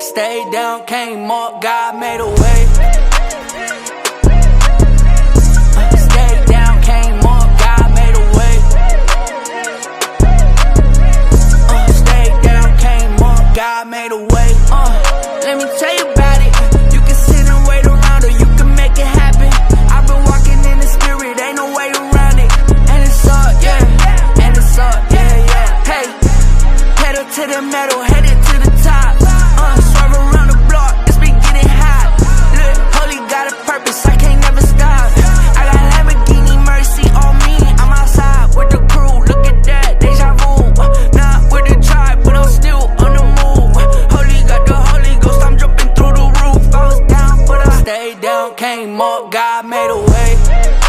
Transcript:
Stayed down, came up, God made a way. Uh, Stayed down, came up, God made a way. Uh, Stayed down, came up, God made a way. Uh, let me tell you about it. You can sit and wait around, or you can make it happen. I've been walking in the spirit, ain't no way around it. And it's up, yeah. And it's up, yeah, yeah. Hey, pedal to the metal, headed came up, God made a way.